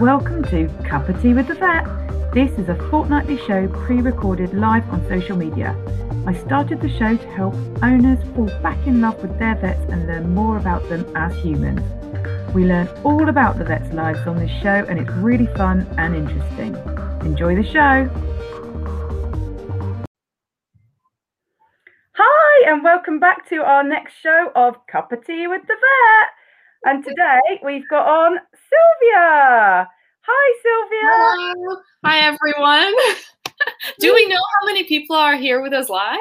Welcome to Cup of Tea with the Vet. This is a fortnightly show pre recorded live on social media. I started the show to help owners fall back in love with their vets and learn more about them as humans. We learn all about the vets' lives on this show, and it's really fun and interesting. Enjoy the show. Hi, and welcome back to our next show of Cup of Tea with the Vet. And today we've got on Sylvia. Hi, Sylvia. Hello. Hi, everyone. Do we know how many people are here with us live?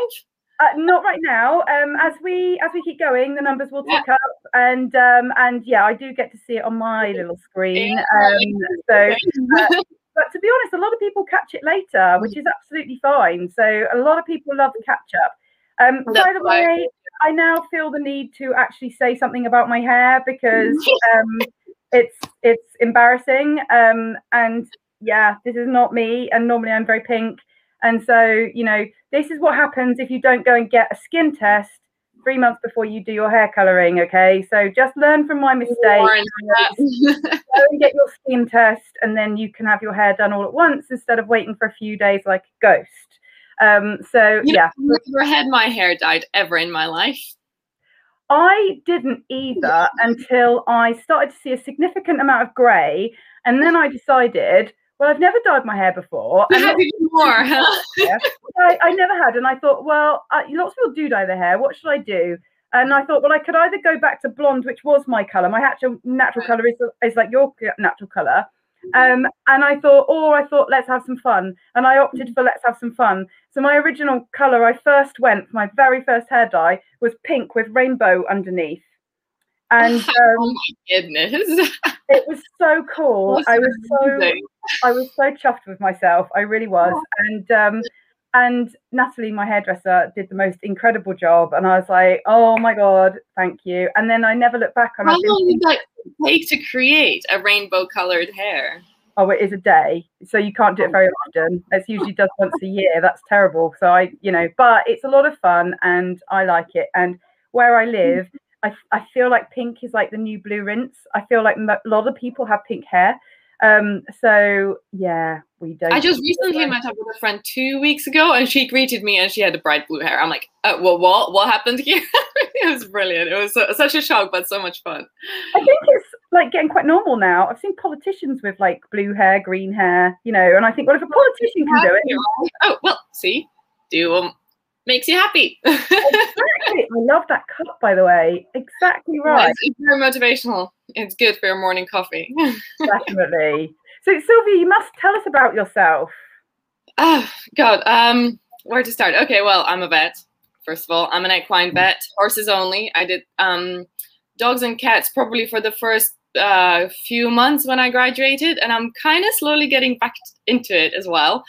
Uh, not right now. Um, as we as we keep going, the numbers will tick yeah. up, and um, and yeah, I do get to see it on my little screen. Um, so, uh, but to be honest, a lot of people catch it later, which is absolutely fine. So a lot of people love the catch up. Um, by the way, I now feel the need to actually say something about my hair because um, it's it's embarrassing. Um, and yeah, this is not me. And normally I'm very pink. And so you know, this is what happens if you don't go and get a skin test three months before you do your hair coloring. Okay, so just learn from my mistake. go and get your skin test, and then you can have your hair done all at once instead of waiting for a few days like a ghost. Um, so you yeah, never had my hair dyed ever in my life. I didn't either until I started to see a significant amount of grey, and then I decided, well, I've never dyed my hair before. You have more, huh? I, I, never had, and I thought, well, uh, lots of people do dye their hair. What should I do? And I thought, well, I could either go back to blonde, which was my colour. My actual natural colour is, is like your natural colour, um, and I thought, or I thought, let's have some fun. And I opted for let's have some fun. So my original colour I first went for my very first hair dye was pink with rainbow underneath. And um, oh my goodness. it was so cool. I was so I was so chuffed with myself. I really was. Oh. And um, and Natalie, my hairdresser, did the most incredible job, and I was like, "Oh my god, thank you!" And then I never looked back on. How long did that take to create a rainbow-colored hair? Oh, it is a day, so you can't do it oh. very often. It's usually does once a year. That's terrible. So I, you know, but it's a lot of fun, and I like it. And where I mm. live, I, I feel like pink is like the new blue rinse. I feel like a lot of people have pink hair. Um, so yeah, we don't. I just recently met up with a friend two weeks ago, and she greeted me, and she had the bright blue hair. I'm like, uh, well, what? What happened here? it was brilliant. It was so, such a shock, but so much fun. I think it's like getting quite normal now. I've seen politicians with like blue hair, green hair, you know, and I think, well, if a politician can do it, oh well, see, do um, makes you happy. exactly. I love that cup, by the way. Exactly right. It's, it's very motivational. It's good for your morning coffee. Definitely. So, Sylvia, you must tell us about yourself. Oh God, um, where to start? Okay, well, I'm a vet. First of all, I'm an equine vet, horses only. I did um, dogs and cats probably for the first uh, few months when I graduated, and I'm kind of slowly getting back into it as well.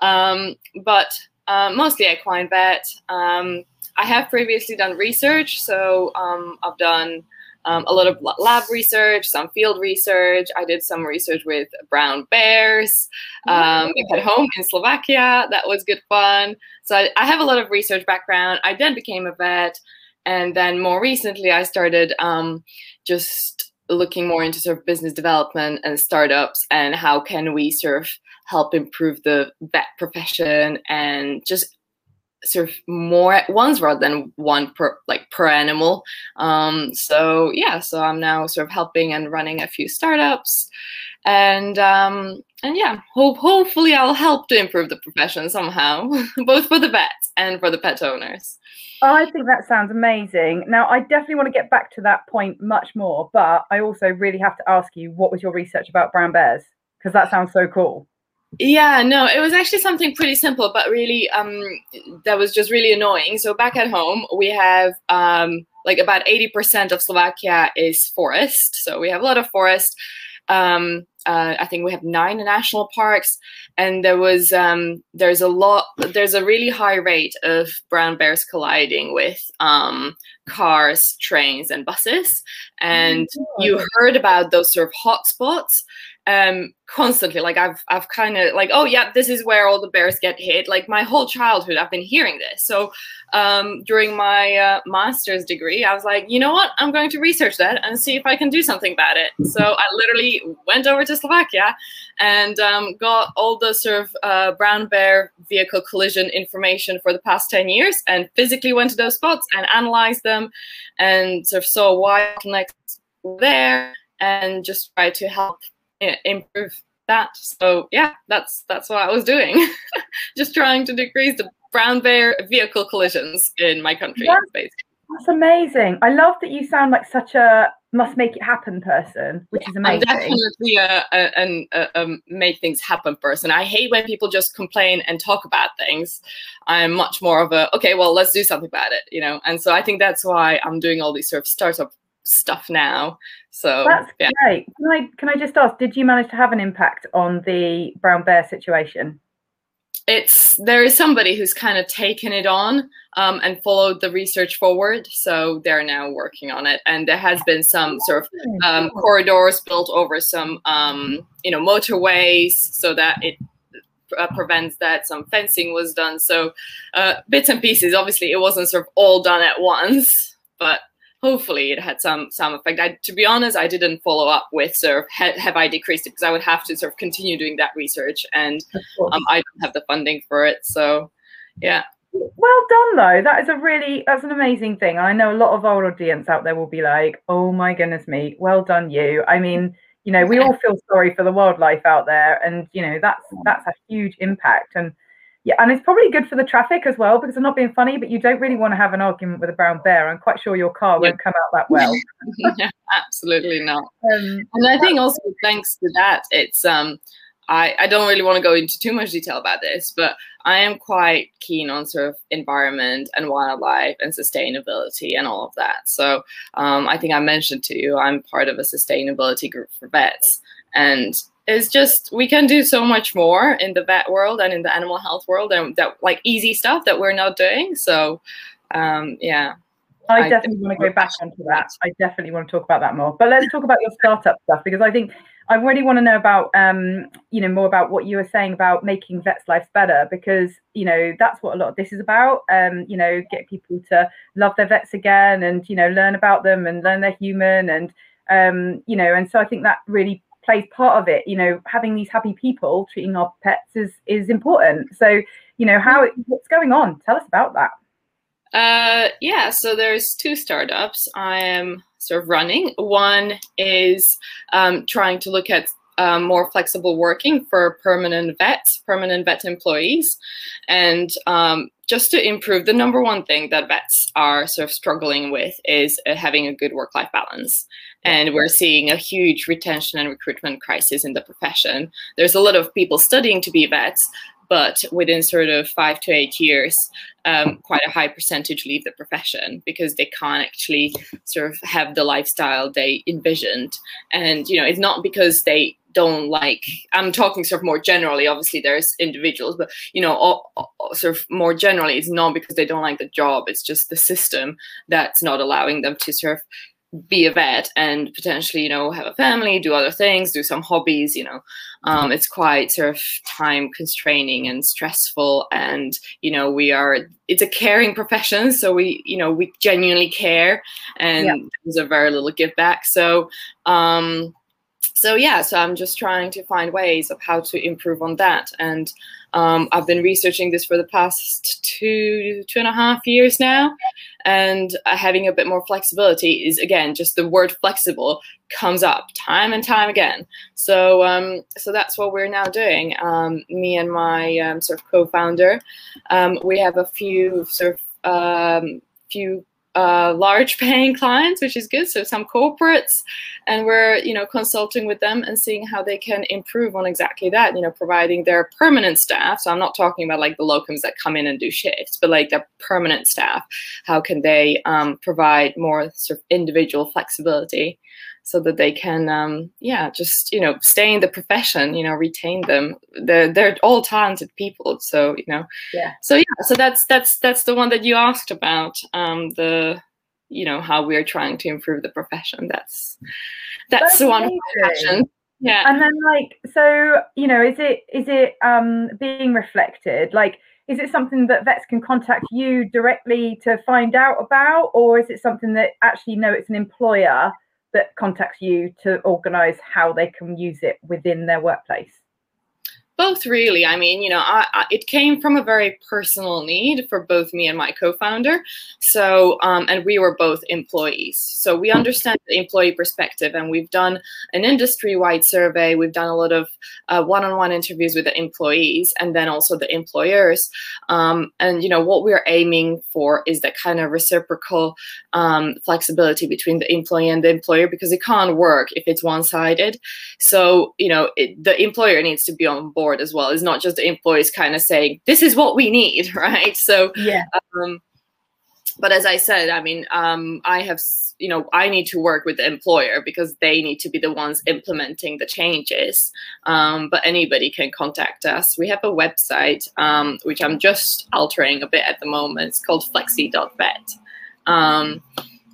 Um, but uh, mostly equine vet. Um, I have previously done research, so um, I've done um, a lot of lab research, some field research. I did some research with brown bears um, at home in Slovakia. That was good fun. So I, I, have a lot of research background. I then became a vet, and then more recently, I started um, just looking more into sort of business development and startups and how can we sort of help improve the vet profession and just sort of more at once rather than one per like per animal um, so yeah so i'm now sort of helping and running a few startups and um, and yeah hope hopefully i'll help to improve the profession somehow both for the vets and for the pet owners I think that sounds amazing. Now, I definitely want to get back to that point much more, but I also really have to ask you what was your research about brown bears? Because that sounds so cool. Yeah, no, it was actually something pretty simple, but really, um, that was just really annoying. So back at home, we have um, like about 80% of Slovakia is forest. So we have a lot of forest. Um, uh, I think we have nine national parks, and there was um, there's a lot there's a really high rate of brown bears colliding with um, cars, trains, and buses. And you heard about those sort of hotspots, um constantly like i've i've kind of like oh yeah this is where all the bears get hit. Like my whole childhood i've been hearing this. So um during my uh, master's degree i was like you know what? I'm going to research that and see if i can do something about it. So i literally went over to slovakia and um, got all the sort of uh, brown bear vehicle collision information for the past 10 years and physically went to those spots and analyzed them and sort of saw why connects there and just try to help improve that. So yeah, that's that's what I was doing, just trying to decrease the brown bear vehicle collisions in my country. That's, that's amazing. I love that you sound like such a must make it happen person, which is amazing. I'm definitely a, a, a, a, make things happen person. I hate when people just complain and talk about things. I'm much more of a okay, well, let's do something about it, you know. And so I think that's why I'm doing all these sort of startup stuff now. So that's yeah. great. Can I can I just ask, did you manage to have an impact on the brown bear situation? It's there is somebody who's kind of taken it on um, and followed the research forward. So they're now working on it, and there has been some sort of um, corridors built over some um, you know motorways so that it uh, prevents that. Some fencing was done, so uh, bits and pieces. Obviously, it wasn't sort of all done at once, but hopefully it had some some effect. I, to be honest, I didn't follow up with sort of ha- have I decreased it because I would have to sort of continue doing that research, and um, I don't have the funding for it. So, yeah. Well done, though. That is a really that's an amazing thing. I know a lot of our audience out there will be like, "Oh my goodness me, well done, you." I mean, you know, we all feel sorry for the wildlife out there, and you know that's that's a huge impact and yeah, and it's probably good for the traffic as well because I'm not being funny, but you don't really want to have an argument with a brown bear. I'm quite sure your car won't come out that well. yeah, absolutely not. Um, and I think also thanks to that, it's um, I I don't really want to go into too much detail about this, but I am quite keen on sort of environment and wildlife and sustainability and all of that. So um, I think I mentioned to you, I'm part of a sustainability group for vets, and it's just we can do so much more in the vet world and in the animal health world and that like easy stuff that we're not doing so um yeah I, I definitely want to go back onto that. I definitely want to talk about that more. But let's talk about your startup stuff because I think I really want to know about um, you know, more about what you were saying about making vets' lives better because you know that's what a lot of this is about. Um, you know, get people to love their vets again and you know learn about them and learn they're human and um, you know, and so I think that really plays part of it. You know, having these happy people treating our pets is is important. So, you know, how what's going on? Tell us about that. Uh, yeah, so there's two startups I am sort of running. One is um, trying to look at um, more flexible working for permanent vets, permanent vet employees, and um, just to improve the number one thing that vets are sort of struggling with is uh, having a good work-life balance and we're seeing a huge retention and recruitment crisis in the profession. There's a lot of people studying to be vets but within sort of five to eight years um, quite a high percentage leave the profession because they can't actually sort of have the lifestyle they envisioned. And you know it's not because they don't like i'm talking sort of more generally obviously there's individuals but you know all, all, sort of more generally it's not because they don't like the job it's just the system that's not allowing them to sort of be a vet and potentially you know have a family do other things do some hobbies you know um, it's quite sort of time constraining and stressful and you know we are it's a caring profession so we you know we genuinely care and yeah. there's a very little give back so um so yeah, so I'm just trying to find ways of how to improve on that. And um, I've been researching this for the past two, two and a half years now. And uh, having a bit more flexibility is again, just the word flexible comes up time and time again. So, um, so that's what we're now doing. Um, me and my um, sort of co-founder, um, we have a few sort of um, few uh, large paying clients, which is good. So some corporates, and we're you know consulting with them and seeing how they can improve on exactly that. You know, providing their permanent staff. So I'm not talking about like the locums that come in and do shifts, but like the permanent staff. How can they um, provide more sort of individual flexibility? So that they can um, yeah just you know stay in the profession you know retain them. They're, they're all talented people so you know. Yeah. So yeah so that's that's that's the one that you asked about um, the you know how we're trying to improve the profession. That's that's, that's the one passion. Yeah. And then like so, you know, is it is it um being reflected? Like is it something that vets can contact you directly to find out about or is it something that actually no it's an employer that contacts you to organize how they can use it within their workplace? Both really. I mean you know I, I, it came from a very personal need for both me and my co-founder. So um, and we were both employees. So we understand the employee perspective and we've done an industry-wide survey. We've done a lot of uh, one-on-one interviews with the employees and then also the employers. Um, and you know what we're aiming for is that kind of reciprocal um, flexibility between the employee and the employer because it can't work if it's one-sided. So you know it, the employer needs to be on board board as well. It's not just the employees kind of saying, this is what we need, right? So, yeah. Um, but as I said, I mean, um, I have, you know, I need to work with the employer because they need to be the ones implementing the changes. Um, but anybody can contact us. We have a website, um, which I'm just altering a bit at the moment. It's called flexi.vet. Um,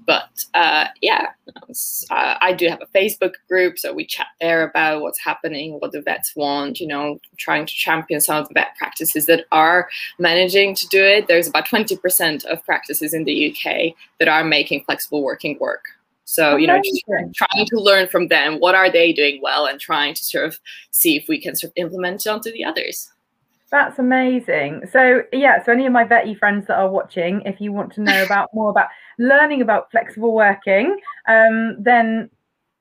but uh, yeah, uh, I do have a Facebook group, so we chat there about what's happening, what the vets want, you know, trying to champion some of the vet practices that are managing to do it. There's about 20% of practices in the UK that are making flexible working work. So, you know, just trying to learn from them, what are they doing well, and trying to sort of see if we can sort of implement it onto the others. That's amazing. So yeah, so any of my vetty friends that are watching, if you want to know about more about learning about flexible working, um, then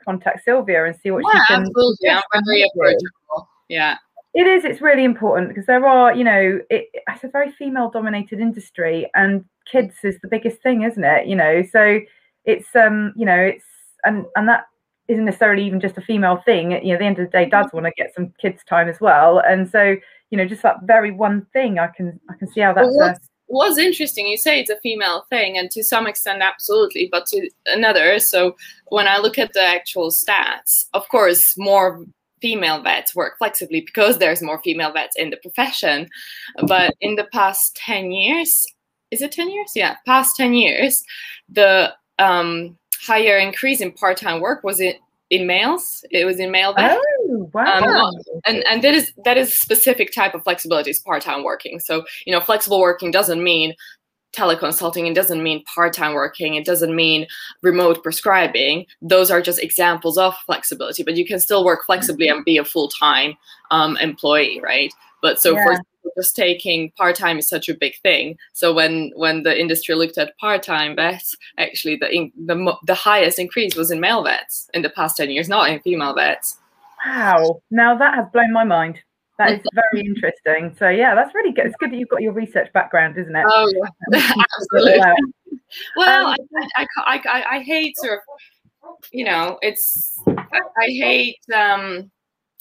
contact Sylvia and see what yeah, she can. Absolutely, I'm very approachable. Yeah. It is. It's really important because there are, you know, it, it's a very female-dominated industry, and kids is the biggest thing, isn't it? You know, so it's, um, you know, it's and and that isn't necessarily even just a female thing. You know, at the end of the day, dads want to get some kids time as well, and so you know, just that very one thing, I can I can see how that's. Well, was interesting. You say it's a female thing, and to some extent, absolutely, but to another. So when I look at the actual stats, of course, more female vets work flexibly because there's more female vets in the profession. But in the past 10 years, is it 10 years? Yeah, past 10 years, the um, higher increase in part time work was in, in males. It was in male vets. Oh, wow. Um, and and that is that is specific type of flexibility is part-time working. So, you know, flexible working doesn't mean teleconsulting it doesn't mean part-time working it doesn't mean remote prescribing those are just examples of flexibility but you can still work flexibly and be a full-time um, employee right but so yeah. for just taking part-time is such a big thing so when when the industry looked at part-time vets actually the the, the highest increase was in male vets in the past 10 years not in female vets Wow. Now that has blown my mind. That is very interesting. So yeah, that's really good. It's good that you've got your research background, isn't it? Oh yeah, absolutely. Well, um, I, I, I, I, hate sort of, you know, it's I hate um,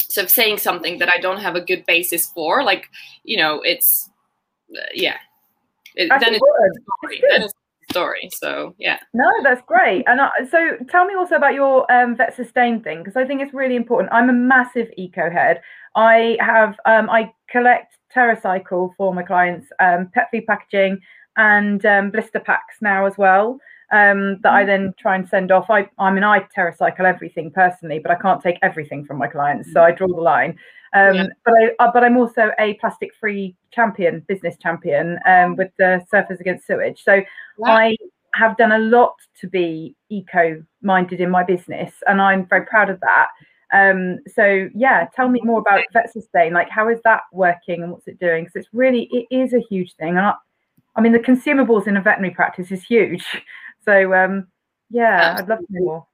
sort of saying something that I don't have a good basis for. Like, you know, it's uh, yeah. It, then, it's, then it's story. So yeah. No, that's great. And uh, so tell me also about your um, vet sustain thing because I think it's really important. I'm a massive eco head. I have um, I collect TerraCycle for my clients, um, pet food packaging, and um, blister packs now as well. Um, that I then try and send off. I, I mean, I TerraCycle everything personally, but I can't take everything from my clients, so I draw the line. Um, yeah. But I, uh, but I'm also a plastic-free champion, business champion, um, with the Surfers Against Sewage. So. I have done a lot to be eco-minded in my business, and I'm very proud of that. Um, so yeah, tell me more about Vet Sustain. Like, how is that working, and what's it doing? Because it's really it is a huge thing. And I, I mean, the consumables in a veterinary practice is huge. So um, yeah, I'd love to know more.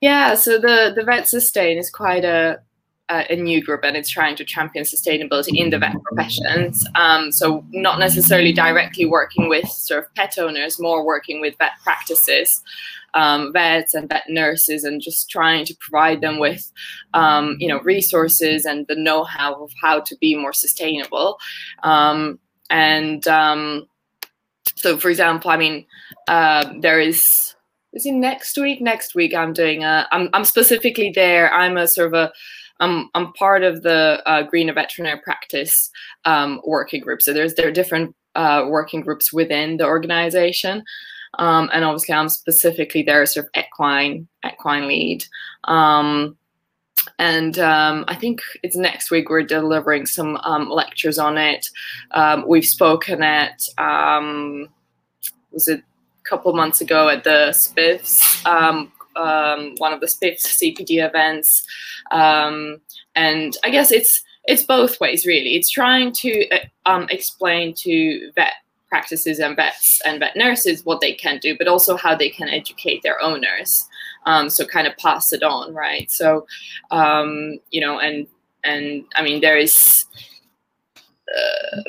Yeah, so the the Vet Sustain is quite a a new group and it's trying to champion sustainability in the vet professions. Um, so not necessarily directly working with sort of pet owners, more working with vet practices, um, vets and vet nurses, and just trying to provide them with, um, you know, resources and the know-how of how to be more sustainable. Um, and um, so, for example, I mean, uh, there is is it next week? Next week, I'm doing a. I'm I'm specifically there. I'm a sort of a I'm I'm part of the uh, Greener Veterinary Practice um, working group. So there's there are different uh, working groups within the organization, um, and obviously I'm specifically there as sort of equine equine lead. Um, and um, I think it's next week we're delivering some um, lectures on it. Um, we've spoken at um, was it couple months ago at the SPVS, um, um, one of the SPVS CPD events, and I guess it's it's both ways really. It's trying to uh, explain to vet practices and vets and vet nurses what they can do, but also how they can educate their owners. Um, so kind of pass it on, right? So, um, you know, and and I mean, there is, uh,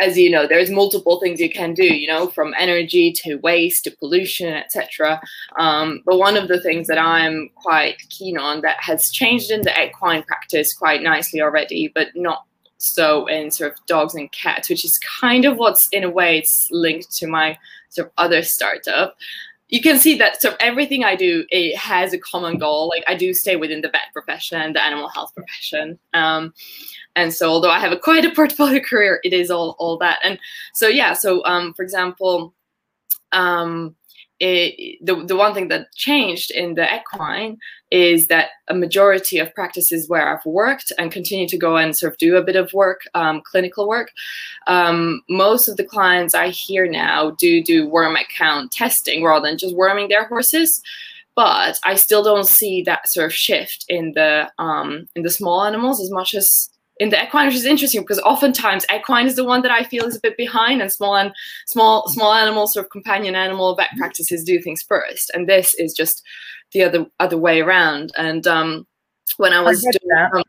as you know, there's multiple things you can do, you know, from energy to waste to pollution, etc. Um, but one of the things that I'm quite keen on that has changed in the equine practice quite nicely already, but not so in sort of dogs and cats, which is kind of what's in a way it's linked to my sort of other startup, you can see that of everything I do it has a common goal. Like I do stay within the vet profession the animal health profession. Um, and so although I have a quite a portfolio career, it is all all that. And so yeah, so um, for example, um, the, the one thing that changed in the equine is that a majority of practices where I've worked and continue to go and sort of do a bit of work, um, clinical work, um, most of the clients I hear now do do worm egg count testing rather than just worming their horses. But I still don't see that sort of shift in the um, in the small animals as much as in the equine, which is interesting because oftentimes equine is the one that I feel is a bit behind, and small and small small animals, sort of companion animal vet practices do things first, and this is just the other other way around. And um, when I was I doing, um,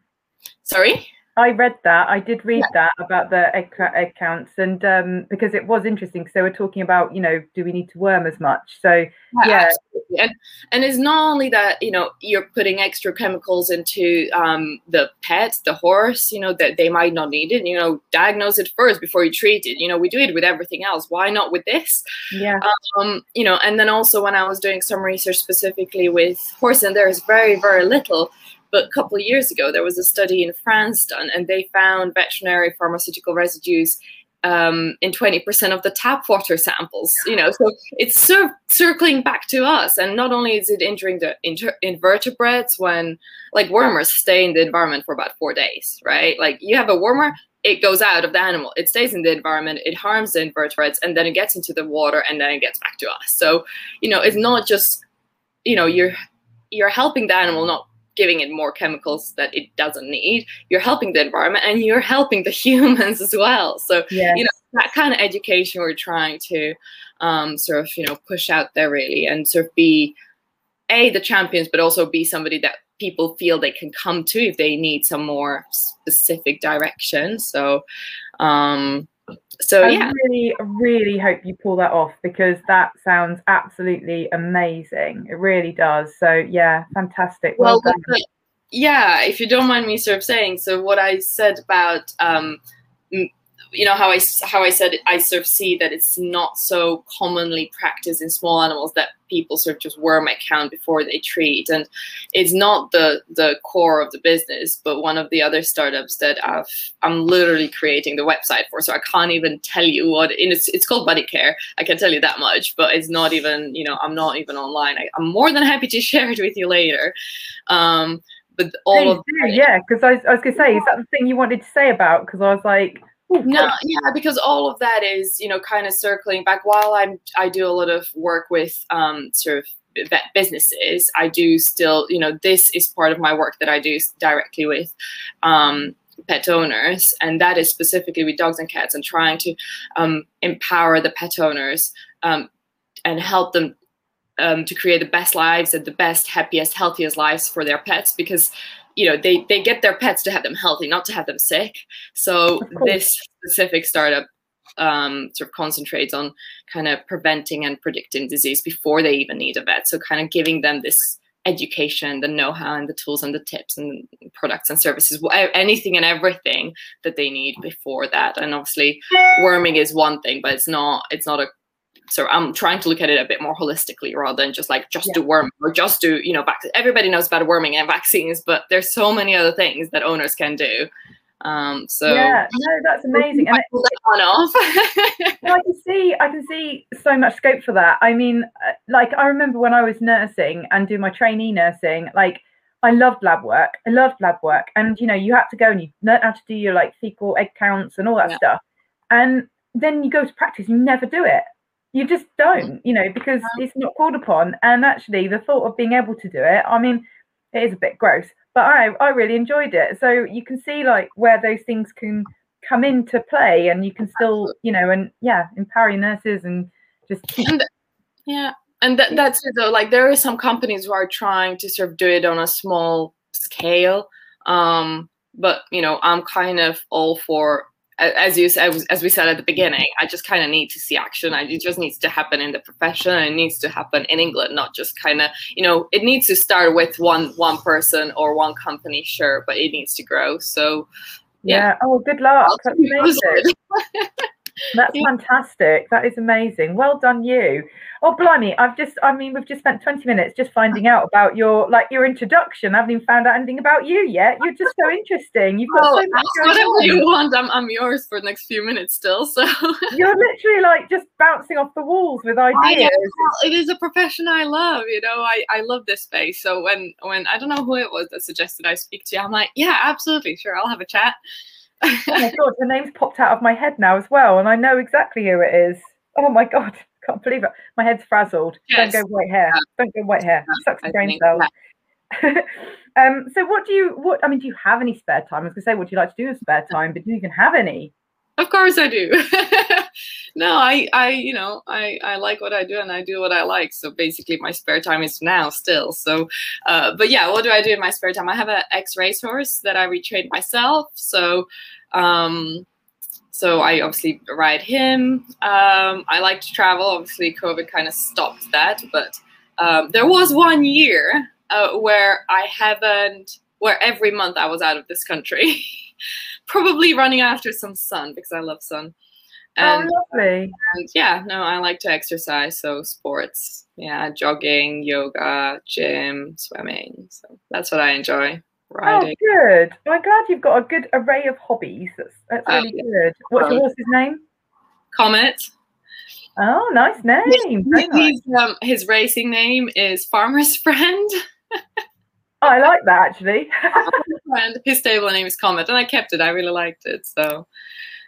sorry. I read that. I did read yeah. that about the egg, egg counts, and um, because it was interesting, because they were talking about, you know, do we need to worm as much? So yeah, yeah. and and it's not only that you know you're putting extra chemicals into um, the pet, the horse, you know, that they might not need it. You know, diagnose it first before you treat it. You know, we do it with everything else. Why not with this? Yeah. Um, you know, and then also when I was doing some research specifically with horse, and there is very very little but a couple of years ago, there was a study in France done, and they found veterinary pharmaceutical residues um, in 20% of the tap water samples. You know, so it's cir- circling back to us, and not only is it injuring the invertebrates when, like, wormers stay in the environment for about four days, right? Like, you have a wormer, it goes out of the animal, it stays in the environment, it harms the invertebrates, and then it gets into the water, and then it gets back to us. So, you know, it's not just, you know, you're you're helping the animal, not giving it more chemicals that it doesn't need. You're helping the environment and you're helping the humans as well. So yes. you know that kind of education we're trying to um, sort of you know push out there really and sort of be a the champions but also be somebody that people feel they can come to if they need some more specific direction. So um so I yeah. really, really hope you pull that off because that sounds absolutely amazing. It really does. So yeah, fantastic. Well, well done. yeah, if you don't mind me sort of saying, so what I said about um, you know how I how I said I sort of see that it's not so commonly practiced in small animals that people sort of just worm egg count before they treat, and it's not the the core of the business, but one of the other startups that I've I'm literally creating the website for, so I can't even tell you what it's it's called Buddy Care. I can tell you that much, but it's not even you know I'm not even online. I, am more than happy to share it with you later. Um, but all of yeah, because I, I was gonna say, is that the thing you wanted to say about? Because I was like no yeah because all of that is you know kind of circling back. While i'm i do a lot of work with um sort of businesses i do still you know this is part of my work that i do directly with um pet owners and that is specifically with dogs and cats and trying to um, empower the pet owners um, and help them um, to create the best lives and the best happiest healthiest lives for their pets because you know they they get their pets to have them healthy not to have them sick. So this specific startup um, sort of concentrates on kind of preventing and predicting disease before they even need a vet. So kind of giving them this education the know-how and the tools and the tips and products and services anything and everything that they need before that. And obviously worming is one thing but it's not it's not a so I'm trying to look at it a bit more holistically rather than just like just yeah. do worm or just do you know vac- everybody knows about worming and vaccines, but there's so many other things that owners can do. Um, so yeah, no, that's amazing. And it, on off. I can see, I can see so much scope for that. I mean, uh, like I remember when I was nursing and doing my trainee nursing, like I loved lab work. I loved lab work, and you know, you had to go and you learn how to do your like fecal egg counts and all that yeah. stuff, and then you go to practice, you never do it. You just don't, you know, because it's not called upon. And actually, the thought of being able to do it, I mean, it is a bit gross, but I I really enjoyed it. So you can see like where those things can come into play, and you can still, you know, and yeah, empower your nurses and just keep. And, yeah, and th- that's it though like there are some companies who are trying to sort of do it on a small scale um but you know i'm kind of all for as you said as we said at the beginning i just kind of need to see action. It just needs to happen in the profession it needs to happen in england not just kind of you know it needs to start with one one person or one company sure but it needs to grow. So yeah, yeah. oh good luck that's amazing that's yeah. fantastic that is amazing well done you Oh, blimey! I've just, I mean, we've just spent 20 minutes just finding out about your, like, your introduction. I haven't even found out anything about you yet. You're just so interesting. You've got oh, so much whatever you want. I'm, I'm yours for the next few minutes still. So you're literally like just bouncing off the walls with ideas. Well, it is a profession I love. You know, I, I love this space. So when, when I don't know who it was that suggested I speak to you, I'm like, yeah, absolutely, sure, I'll have a chat. Oh my god, the name's popped out of my head now as well, and I know exactly who it is. Oh my god can't believe it. My head's frazzled. Yes. Don't go white hair. Don't go white hair. Sucks the brain cells. um, so what do you what I mean, do you have any spare time? I was gonna say what do you like to do in spare time, but do you even have any? Of course I do. no, I I you know, I I like what I do and I do what I like. So basically my spare time is now still. So uh, but yeah, what do I do in my spare time? I have an ex racehorse that I retrained myself. So um so I obviously ride him. Um, I like to travel. Obviously, COVID kind of stopped that, but um, there was one year uh, where I haven't, where every month I was out of this country, probably running after some sun because I love sun. Oh, and, oh, lovely. And yeah, no, I like to exercise. So sports, yeah, jogging, yoga, gym, swimming. So that's what I enjoy riding. Oh, good. Well, I'm glad you've got a good array of hobbies. That's, that's really um, good. What's your horse's name? Comet. Oh, nice name. His. Um, his racing name is Farmer's Friend. oh, I like that actually. and His stable name is Comet, and I kept it. I really liked it. So,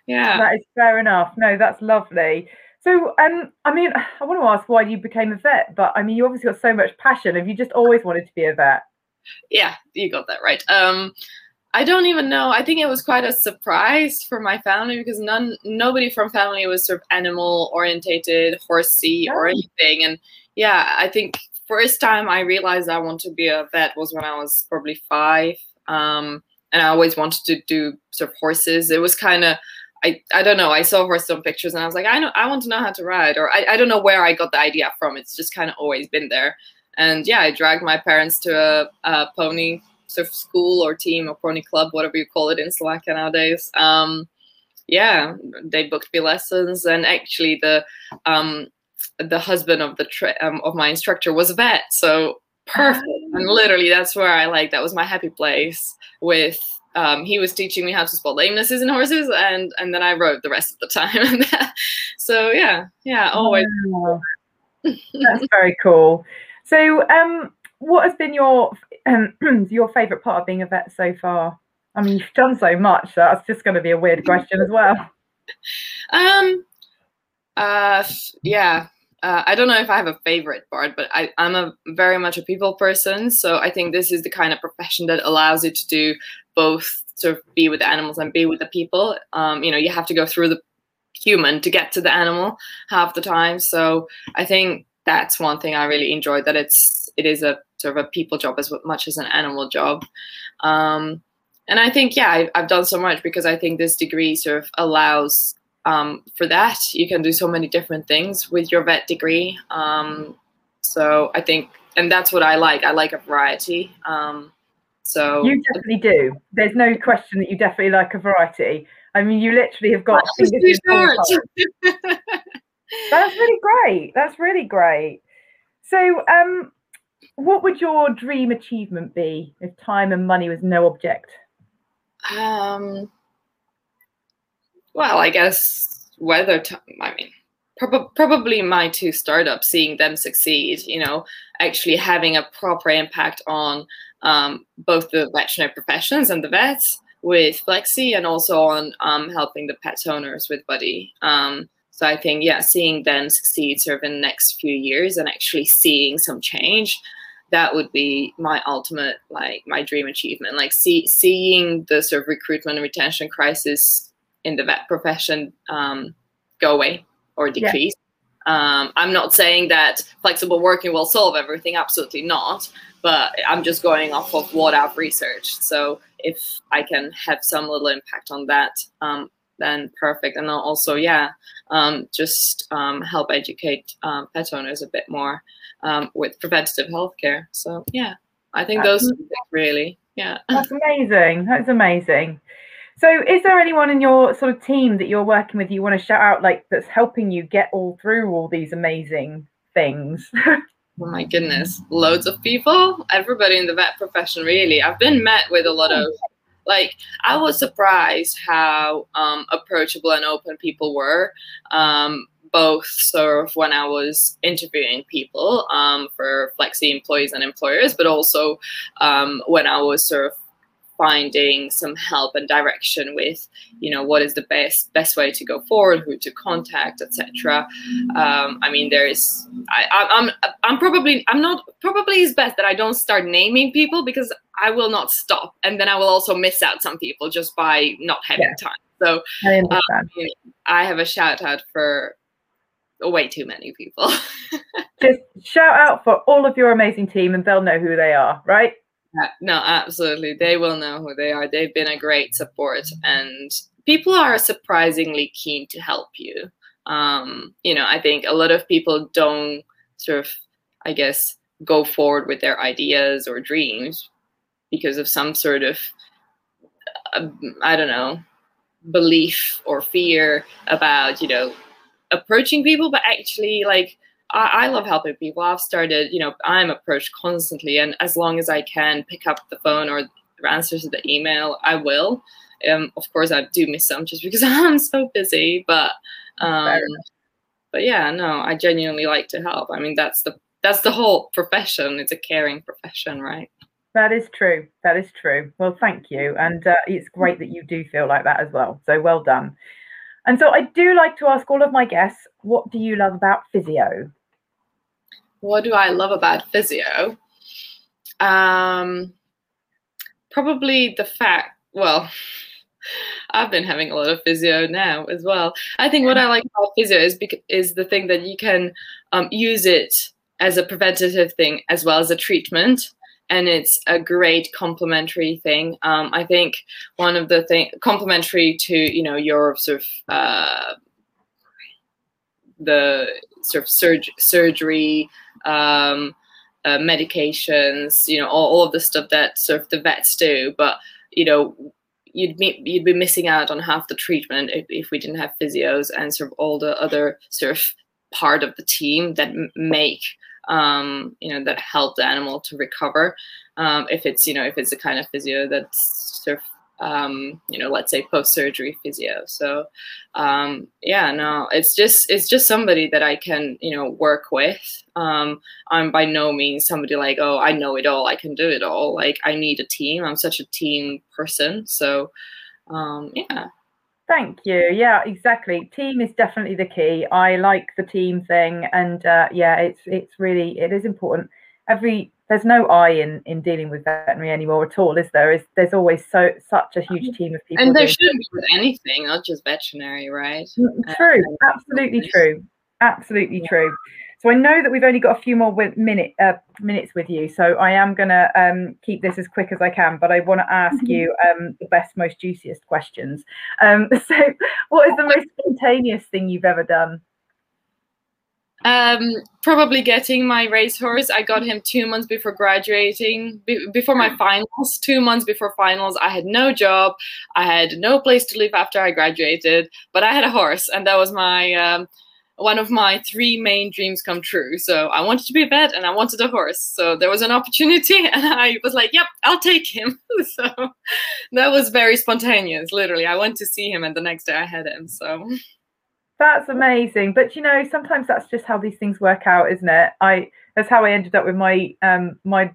yeah. That is fair enough. No, that's lovely. So, um, I mean, I want to ask why you became a vet, but I mean, you obviously got so much passion. Have you just always wanted to be a vet? yeah, you got that right. Um, I don't even know. I think it was quite a surprise for my family because none, nobody from family was sort of animal orientated, horsey or anything. And yeah, I think first time I realized I want to be a vet was when I was probably five. Um, and I always wanted to do sort of horses. It was kind of, I, I don't know. I saw horses on pictures and I was like, I know, I want to know how to ride, or I, I don't know where I got the idea from. It's just kind of always been there. And yeah, I dragged my parents to a, a pony sort of school or team or pony club, whatever you call it in Slovakia nowadays. Um, yeah, they booked me lessons, and actually the um, the husband of the um, of my instructor was a vet, so perfect. And literally, that's where I like that was my happy place. With um, he was teaching me how to spot lamenesses in horses, and and then I rode the rest of the time. so yeah, yeah, always. Wow. That's very cool. So, um, what has been your um, your favourite part of being a vet so far? I mean, you've done so much. So that's just going to be a weird question as well. Um. Uh. Yeah. Uh, I don't know if I have a favorite part, but I, I'm a very much a people person. So I think this is the kind of profession that allows you to do both sort of be with the animals and be with the people. Um, you know, you have to go through the human to get to the animal half the time. So I think that's one thing I really enjoyed that it's it is a sort of a people job as much as an animal job. Um, and I think yeah, I've, I've, done so much because I think this degree sort of allows um, for that. You can do so many different things with your vet degree. Um, so I think, and that's what I like. I like a variety. Um, so you definitely do. There's no question that you definitely like a variety. I mean, you literally have got fingers That's really great. That's really great. So, um, what would your dream achievement be if time and money was no object? Um, well, I guess weather time. I mean, prob- probably my two startups, seeing them succeed, you know, actually having a proper impact on um, both the veterinary professions and the vets with Flexi and also on um, helping the pet owners with Buddy. Um, so I think, yeah, seeing them succeed sort of in the next few years and actually seeing some change, that would be my ultimate, like my dream achievement. Like see, seeing the sort of recruitment and retention crisis in the vet profession um, go away or decrease. Yeah. Um, I'm not saying that flexible working will solve everything, absolutely not. But I'm just going off of what I've researched. So if I can have some little impact on that, um, then perfect. And also, yeah, um, just um, help educate um, pet owners a bit more um, with preventative healthcare. So yeah, I think those really, yeah. That's amazing. That's amazing. So, is there anyone in your sort of team that you're working with you want to shout out, like that's helping you get all through all these amazing things? oh my goodness, loads of people. Everybody in the vet profession, really. I've been met with a lot of like I was surprised how um, approachable and open people were. Um, both sort of when I was interviewing people um, for Flexi employees and employers, but also um, when I was sort of finding some help and direction with you know what is the best best way to go forward who to contact etc um, i mean there's I, i'm i'm probably i'm not probably is best that i don't start naming people because i will not stop. And then i will also miss out some people just by not having yeah. time. So I, um, I have a shout out for way too many people. Just shout out for all of your amazing team and they'll know who they are right no, absolutely. They will know who they are. They've been a great support, and people are surprisingly keen to help you. Um, you know, I think a lot of people don't sort of, I guess, go forward with their ideas or dreams because of some sort of, uh, I don't know, belief or fear about, you know, approaching people, but actually, like, I, I love helping people. I've started, you know, I'm approached constantly, and as long as I can pick up the phone or answer to the email, I will. Um, of course, I do miss some just because I'm so busy, but um, but yeah, no, I genuinely like to help. I mean, that's the that's the whole profession. It's a caring profession, right? That is true. That is true. Well, thank you, and uh, it's great that you do feel like that as well. So well done. And so I do like to ask all of my guests, what do you love about physio? What do I love about physio? Um, probably the fact, well, I've been having a lot of physio now as well. I think what I like about physio is because, is the thing that you can um, use it as a preventative thing as well as a treatment, and it's a great complementary thing. Um, I think one of the thing complementary to you know your sort of uh, the sort of surg- surgery um, uh, medications, you know, all, all of the stuff that sort of the vets do. But you know, you'd be you'd be missing out on half the treatment if, if we didn't have physios and sort of all the other sort of part of the team that make um, you know that help the animal to recover. Um, if it's you know if it's the kind of physio that's sort of um, you know, let's say post-surgery physio. So um, yeah, no, it's just it's just somebody that I can you know work with. Um, I'm by no means somebody like oh I know it all, I can do it all. Like I need a team. I'm such a team person. So um, yeah. Thank you. Yeah, exactly. Team is definitely the key. I like the team thing, and uh, yeah, it's it's really it is important. Every there's no I in in dealing with veterinary anymore at all, is there? Is there's always so such a huge mm. team of people. And there shouldn't be with anything, not just veterinary, right? Mm, true, absolutely true, absolutely yeah. true. So I know that we've only got a few more minute uh, minutes with you, so I am gonna um, keep this as quick as I can. But I want to ask mm-hmm. you um, the best, most juiciest questions. Um, so, what is the most spontaneous thing you've ever done? Um, probably getting my racehorse. I got him two months before graduating, be- before my finals. Two months before finals, I had no job. I had no place to live after I graduated, but I had a horse, and that was my um, one of my three main dreams come true. So I wanted to be a vet, and I wanted a horse. So there was an opportunity, and I was like, "Yep, I'll take him." so that was very spontaneous. Literally, I went to see him, and the next day I had him. So. That's amazing. But you know, sometimes that's just how these things work out, isn't it? I that's how I ended up with my um my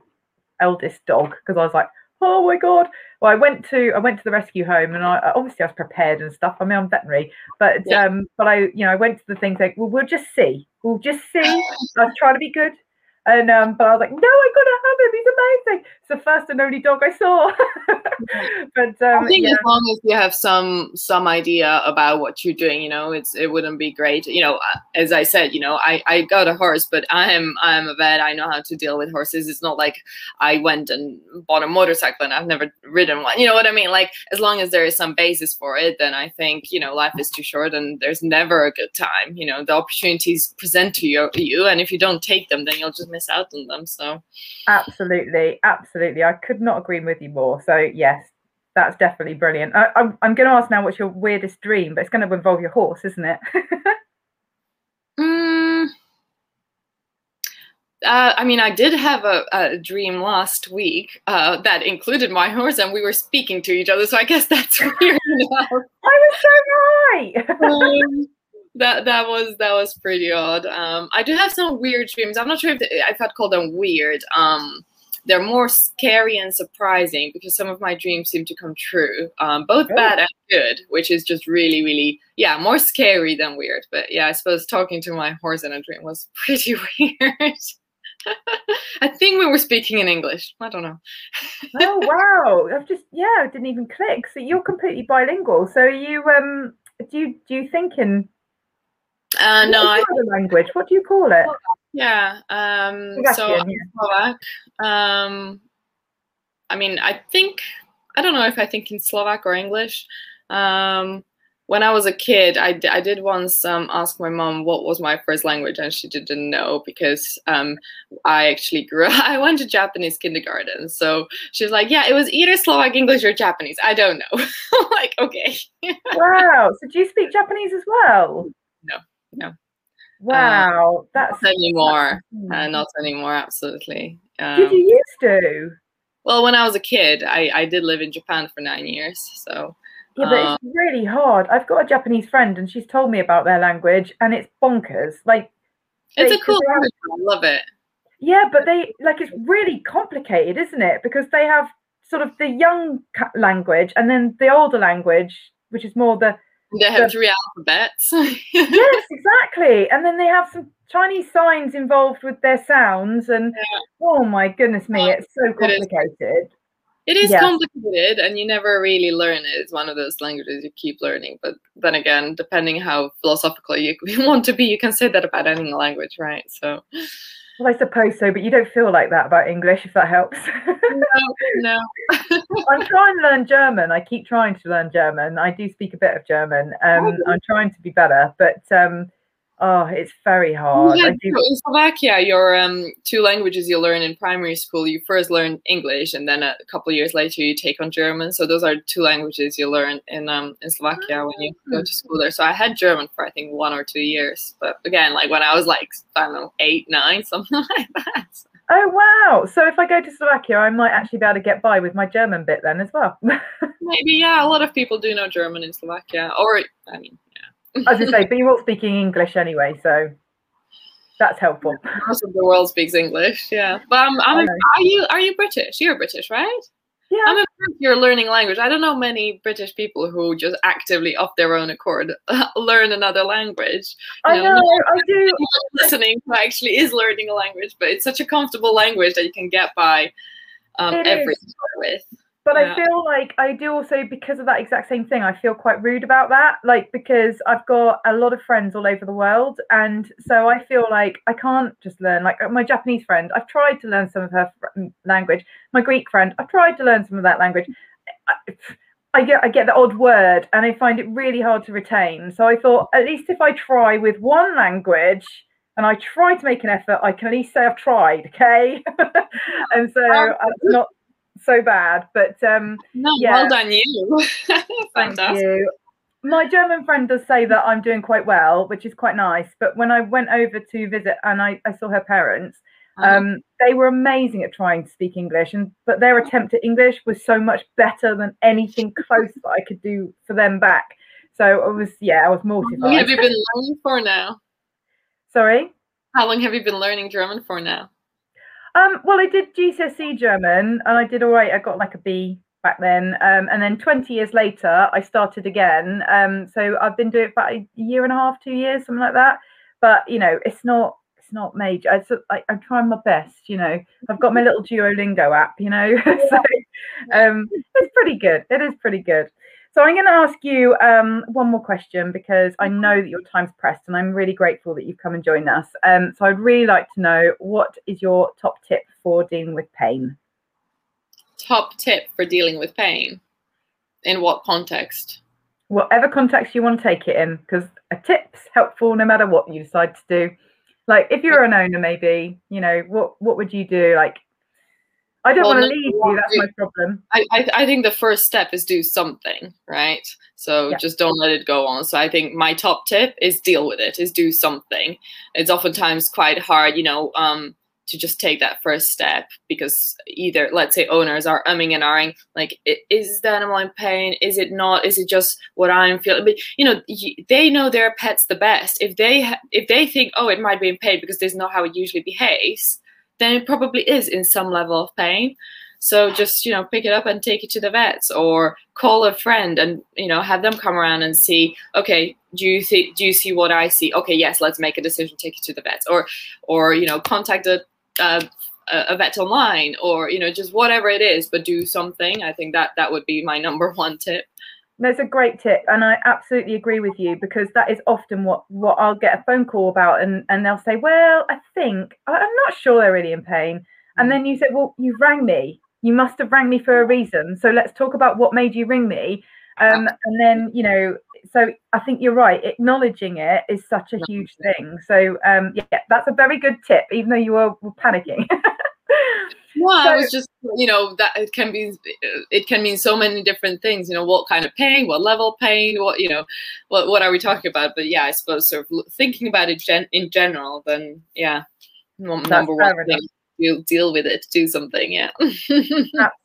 eldest dog because I was like, oh my god. Well, I went to I went to the rescue home and I obviously I was prepared and stuff. I mean, I'm veterinary, but yeah. um, but I you know I went to the thing saying, well, we'll just see, we'll just see. I was trying to be good. And um, but I was like, no, I gotta have him. He's amazing. It's the first and only dog I saw. but um, I think yeah. as long as you have some some idea about what you're doing, you know, it's it wouldn't be great. You know, uh, as I said, you know, I I got a horse, but I am I am a vet. I know how to deal with horses. It's not like I went and bought a motorcycle and I've never ridden one. You know what I mean? Like as long as there is some basis for it, then I think you know life is too short and there's never a good time. You know, the opportunities present to you, you and if you don't take them, then you'll just miss out on them. So absolutely, absolutely, I could not agree with you more. So yes, that's definitely brilliant. I, I'm, I'm going to ask now, what's your weirdest dream? But it's going to involve your horse, isn't it? mm, uh, I mean, I did have a, a dream last week uh, that included my horse, and we were speaking to each other. So I guess that's weird enough. I was so right. um, that that was that was pretty odd. Um, I do have some weird dreams. I'm not sure if, the, if I'd call them weird. Um, they're more scary and surprising because some of my dreams seem to come true, um, both oh. bad and good, which is just really, really, yeah, more scary than weird. But yeah, I suppose talking to my horse in a dream was pretty weird. I think we were speaking in English. I don't know. oh wow! I've just yeah, it didn't even click. So you're completely bilingual. So you um, do you do you think in uh, no, I, language. What do you call it? Yeah. Um, so yeah. Slovak. Um, I mean, I think I don't know if I think in Slovak or English. Um, when I was a kid, I, I did once um, ask my mom what was my first language, and she didn't know because um, I actually grew up. I went to Japanese kindergarten, so she was like, "Yeah, it was either Slovak, English, or Japanese. I don't know." like, okay. wow. So do you speak Japanese as well? No, no. Wow, um, that's not anymore. That's... Uh, not anymore. Absolutely. Um, did you used to? Well, when I was a kid, I I did live in Japan for nine years, so. Yeah, but um, it's really hard. I've got a Japanese friend, and she's told me about their language, and it's bonkers. Like, it's a cool language. I love it. Yeah, but they like it's really complicated, isn't it? Because they have sort of the young language, and then the older language, which is more the they have three alphabets. yes, exactly. And then they have some Chinese signs involved with their sounds. And yeah. oh my goodness me, it's so complicated. It is, yeah. complicated and you never really learn it. It's one of those languages you keep learning. But then again, depending how philosophical you want to be, you can say that about any language, right? So well, I suppose so, but you don't feel like that about English, if that helps. no, no. I'm trying to learn German. I keep trying to learn German. I do speak a bit of German. Um, oh, I'm trying to be better, but um, Oh, it's very hard. Yeah, in Slovakia, your um, two languages you learn in primary school, you first learn English, and then a couple years later you take on German. So those are two languages you learn in um, in Slovakia when you go to school there. So I had German for I think one or two years, but again, like when I was like I don't know eight, nine, something like that. Oh wow! So if I go to Slovakia, I might actually be able to get by with my German bit then as well. Maybe yeah. A lot of people do know German in Slovakia, or I mean as I say, but you're all speaking English anyway, so that's helpful. Most of the world speaks English, yeah. But um, I'm, are you are you British? You're British, right? Yeah. I'm impressed you're learning language. I don't know many British people who just actively, off their own accord, learn another language. You I know, know I do. Listening who actually is learning a language, but it's such a comfortable language that you can get by um, everything with. But yeah. I feel like I do also because of that exact same thing. I feel quite rude about that, like because I've got a lot of friends all over the world, and so I feel like I can't just learn. Like uh, my Japanese friend, I've tried to learn some of her mm, language. My Greek friend, I've tried to learn some of that language. I, I get I get the odd word, and I find it really hard to retain. So I thought at least if I try with one language and I try to make an effort, I can at least say I've tried, okay? and so um, I'm not so bad. But um, no, yeah. well done you. Thank you. My German friend does say that I'm doing quite well, which is quite nice. But when I went over to visit and I, I saw her parents, uh-huh. um, they were amazing at trying to speak English, and but their attempt at English was so much better than anything close that I could do for them back. So I was, yeah, I was mortified. How long have you been learning for now? Sorry. How long have you been learning German for now? Um, well, I did GCSE German, and I did all right. I got like a B back then, um, and then 20 years later, I started again. Um, so I've been doing it about a year and a half, two years, something like that. But you know, it's not it's not major. It's like I'm trying my best. You know, I've got my little Duolingo app. You know, so um, it's pretty good. It is pretty good. So I'm going to ask you um, one more question because I know that your time's pressed, and I'm really grateful that you've come and joined us. Um, so I'd really like to know what is your top tip for dealing with pain? Top tip for dealing with pain? In what context? Whatever context you want to take it in, because a tip's helpful no matter what you decide to do. Like if you're an owner, maybe you know what what would you do? Like I don't well, want to leave you. That's my problem. I, I, I think the first step is do something, right? So yeah. just don't let it go on. So I think my top tip is deal with it. Is do something. It's oftentimes quite hard, you know, um, to just take that first step because either let's say owners are umming and ahhing, like is the animal in pain? Is it not? Is it just what I'm feeling? But you know, they know their pets the best. If they if they think, oh, it might be in pain because this is not how it usually behaves then it probably is in some level of pain. So just you know pick it up and take it to the vets, or call a friend and you know have them come around and see. Okay, do you see do you see what I see? Okay, yes, let's make a decision. Take it to the vets, or or you know contact a, uh, a a vet online, or you know just whatever it is, but do something. I think that that would be my number one tip. That's a great tip, and I absolutely agree with you because that is often what what I'll get a phone call about, and and they'll say, "Well, I think I'm not sure they're really in pain," and mm. then you say, "Well, you rang me. You must have rang me for a reason. So let's talk about what made you ring me." Um, and then you know, so I think you're right. Acknowledging it is such a huge thing. So um, yeah, that's a very good tip, even though you were panicking. Well, so, I was just, you know, that it can be, it can mean so many different things. You know, what kind of pain, what level of pain, what you know, what what are we talking about? But yeah, I suppose sort of thinking about it gen- in general, then yeah, number one thing, you deal with it, do something. Yeah,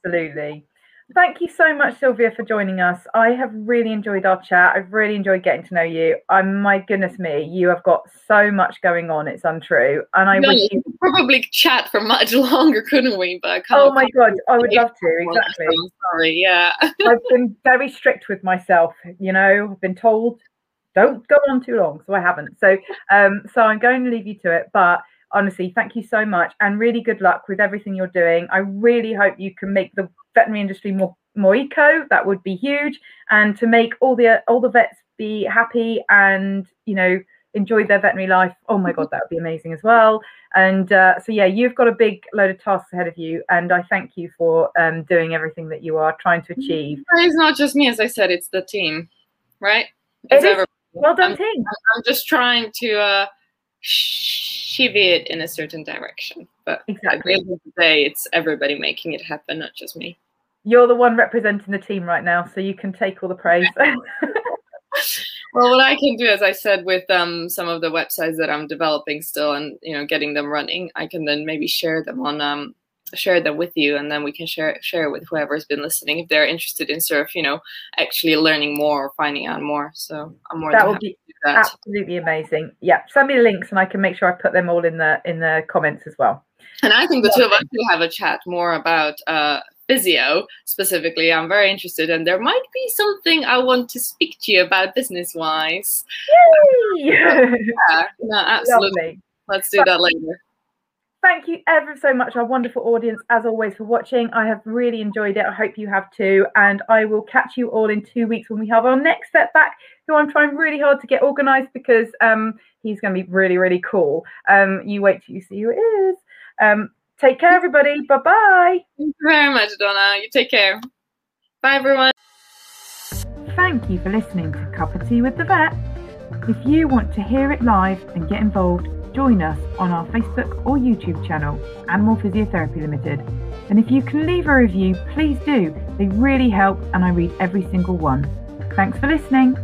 absolutely. Thank you so much, Sylvia, for joining us. I have really enjoyed our chat. I've really enjoyed getting to know you. I'm my goodness me, you have got so much going on. It's untrue, and I wish you probably chat for much longer, couldn't we? But oh my god, I would love to. Exactly. I'm sorry, yeah. I've been very strict with myself. You know, I've been told don't go on too long, so I haven't. So, um, so I'm going to leave you to it, but honestly, thank you so much and really good luck with everything you're doing. I really hope you can make the veterinary industry more more eco. That would be huge, and to make all the all the vets be happy and you know enjoy their veterinary life. Oh my god, that would be amazing as well. And uh, so yeah, you've got a big load of tasks ahead of you, and I thank you for um, doing everything that you are trying to achieve. It's not just me, as I said, it's the team, right? It's it is. Well done, I'm, team. I'm just trying to. Uh, it in a certain direction. But exactly. at the end of the day, it's everybody making it happen, not just me. You're the one representing the team right now, so you can take all the praise. well, what I can do, as I said, with um, some of the websites that I'm developing still, and you know, getting them running, I can then maybe share them on um, share them with you, and then we can share share with whoever's been listening if they're interested in sort of you know actually learning more or finding out more. So I'm more that would be that. absolutely amazing. Yeah, send me the links, and I can make sure I put them all in the in the comments as well. And I think the two of us will have a chat more about uh, physio specifically. I'm very interested, and there might be something I want to speak to you about business wise. Yay! yeah, no, absolutely. Lovely. Let's do that later. Thank you ever so much, our wonderful audience, as always, for watching. I have really enjoyed it. I hope you have too. And I will catch you all in two weeks when we have our next step back, who I'm trying really hard to get organized because um, he's going to be really, really cool. Um, you wait till you see who it is. Um, take care, everybody. Bye bye. Thank you very much, Donna. You take care. Bye, everyone. Thank you for listening to Cup of Tea with the Vet. If you want to hear it live and get involved, join us on our Facebook or YouTube channel, Animal Physiotherapy Limited. And if you can leave a review, please do. They really help and I read every single one. Thanks for listening.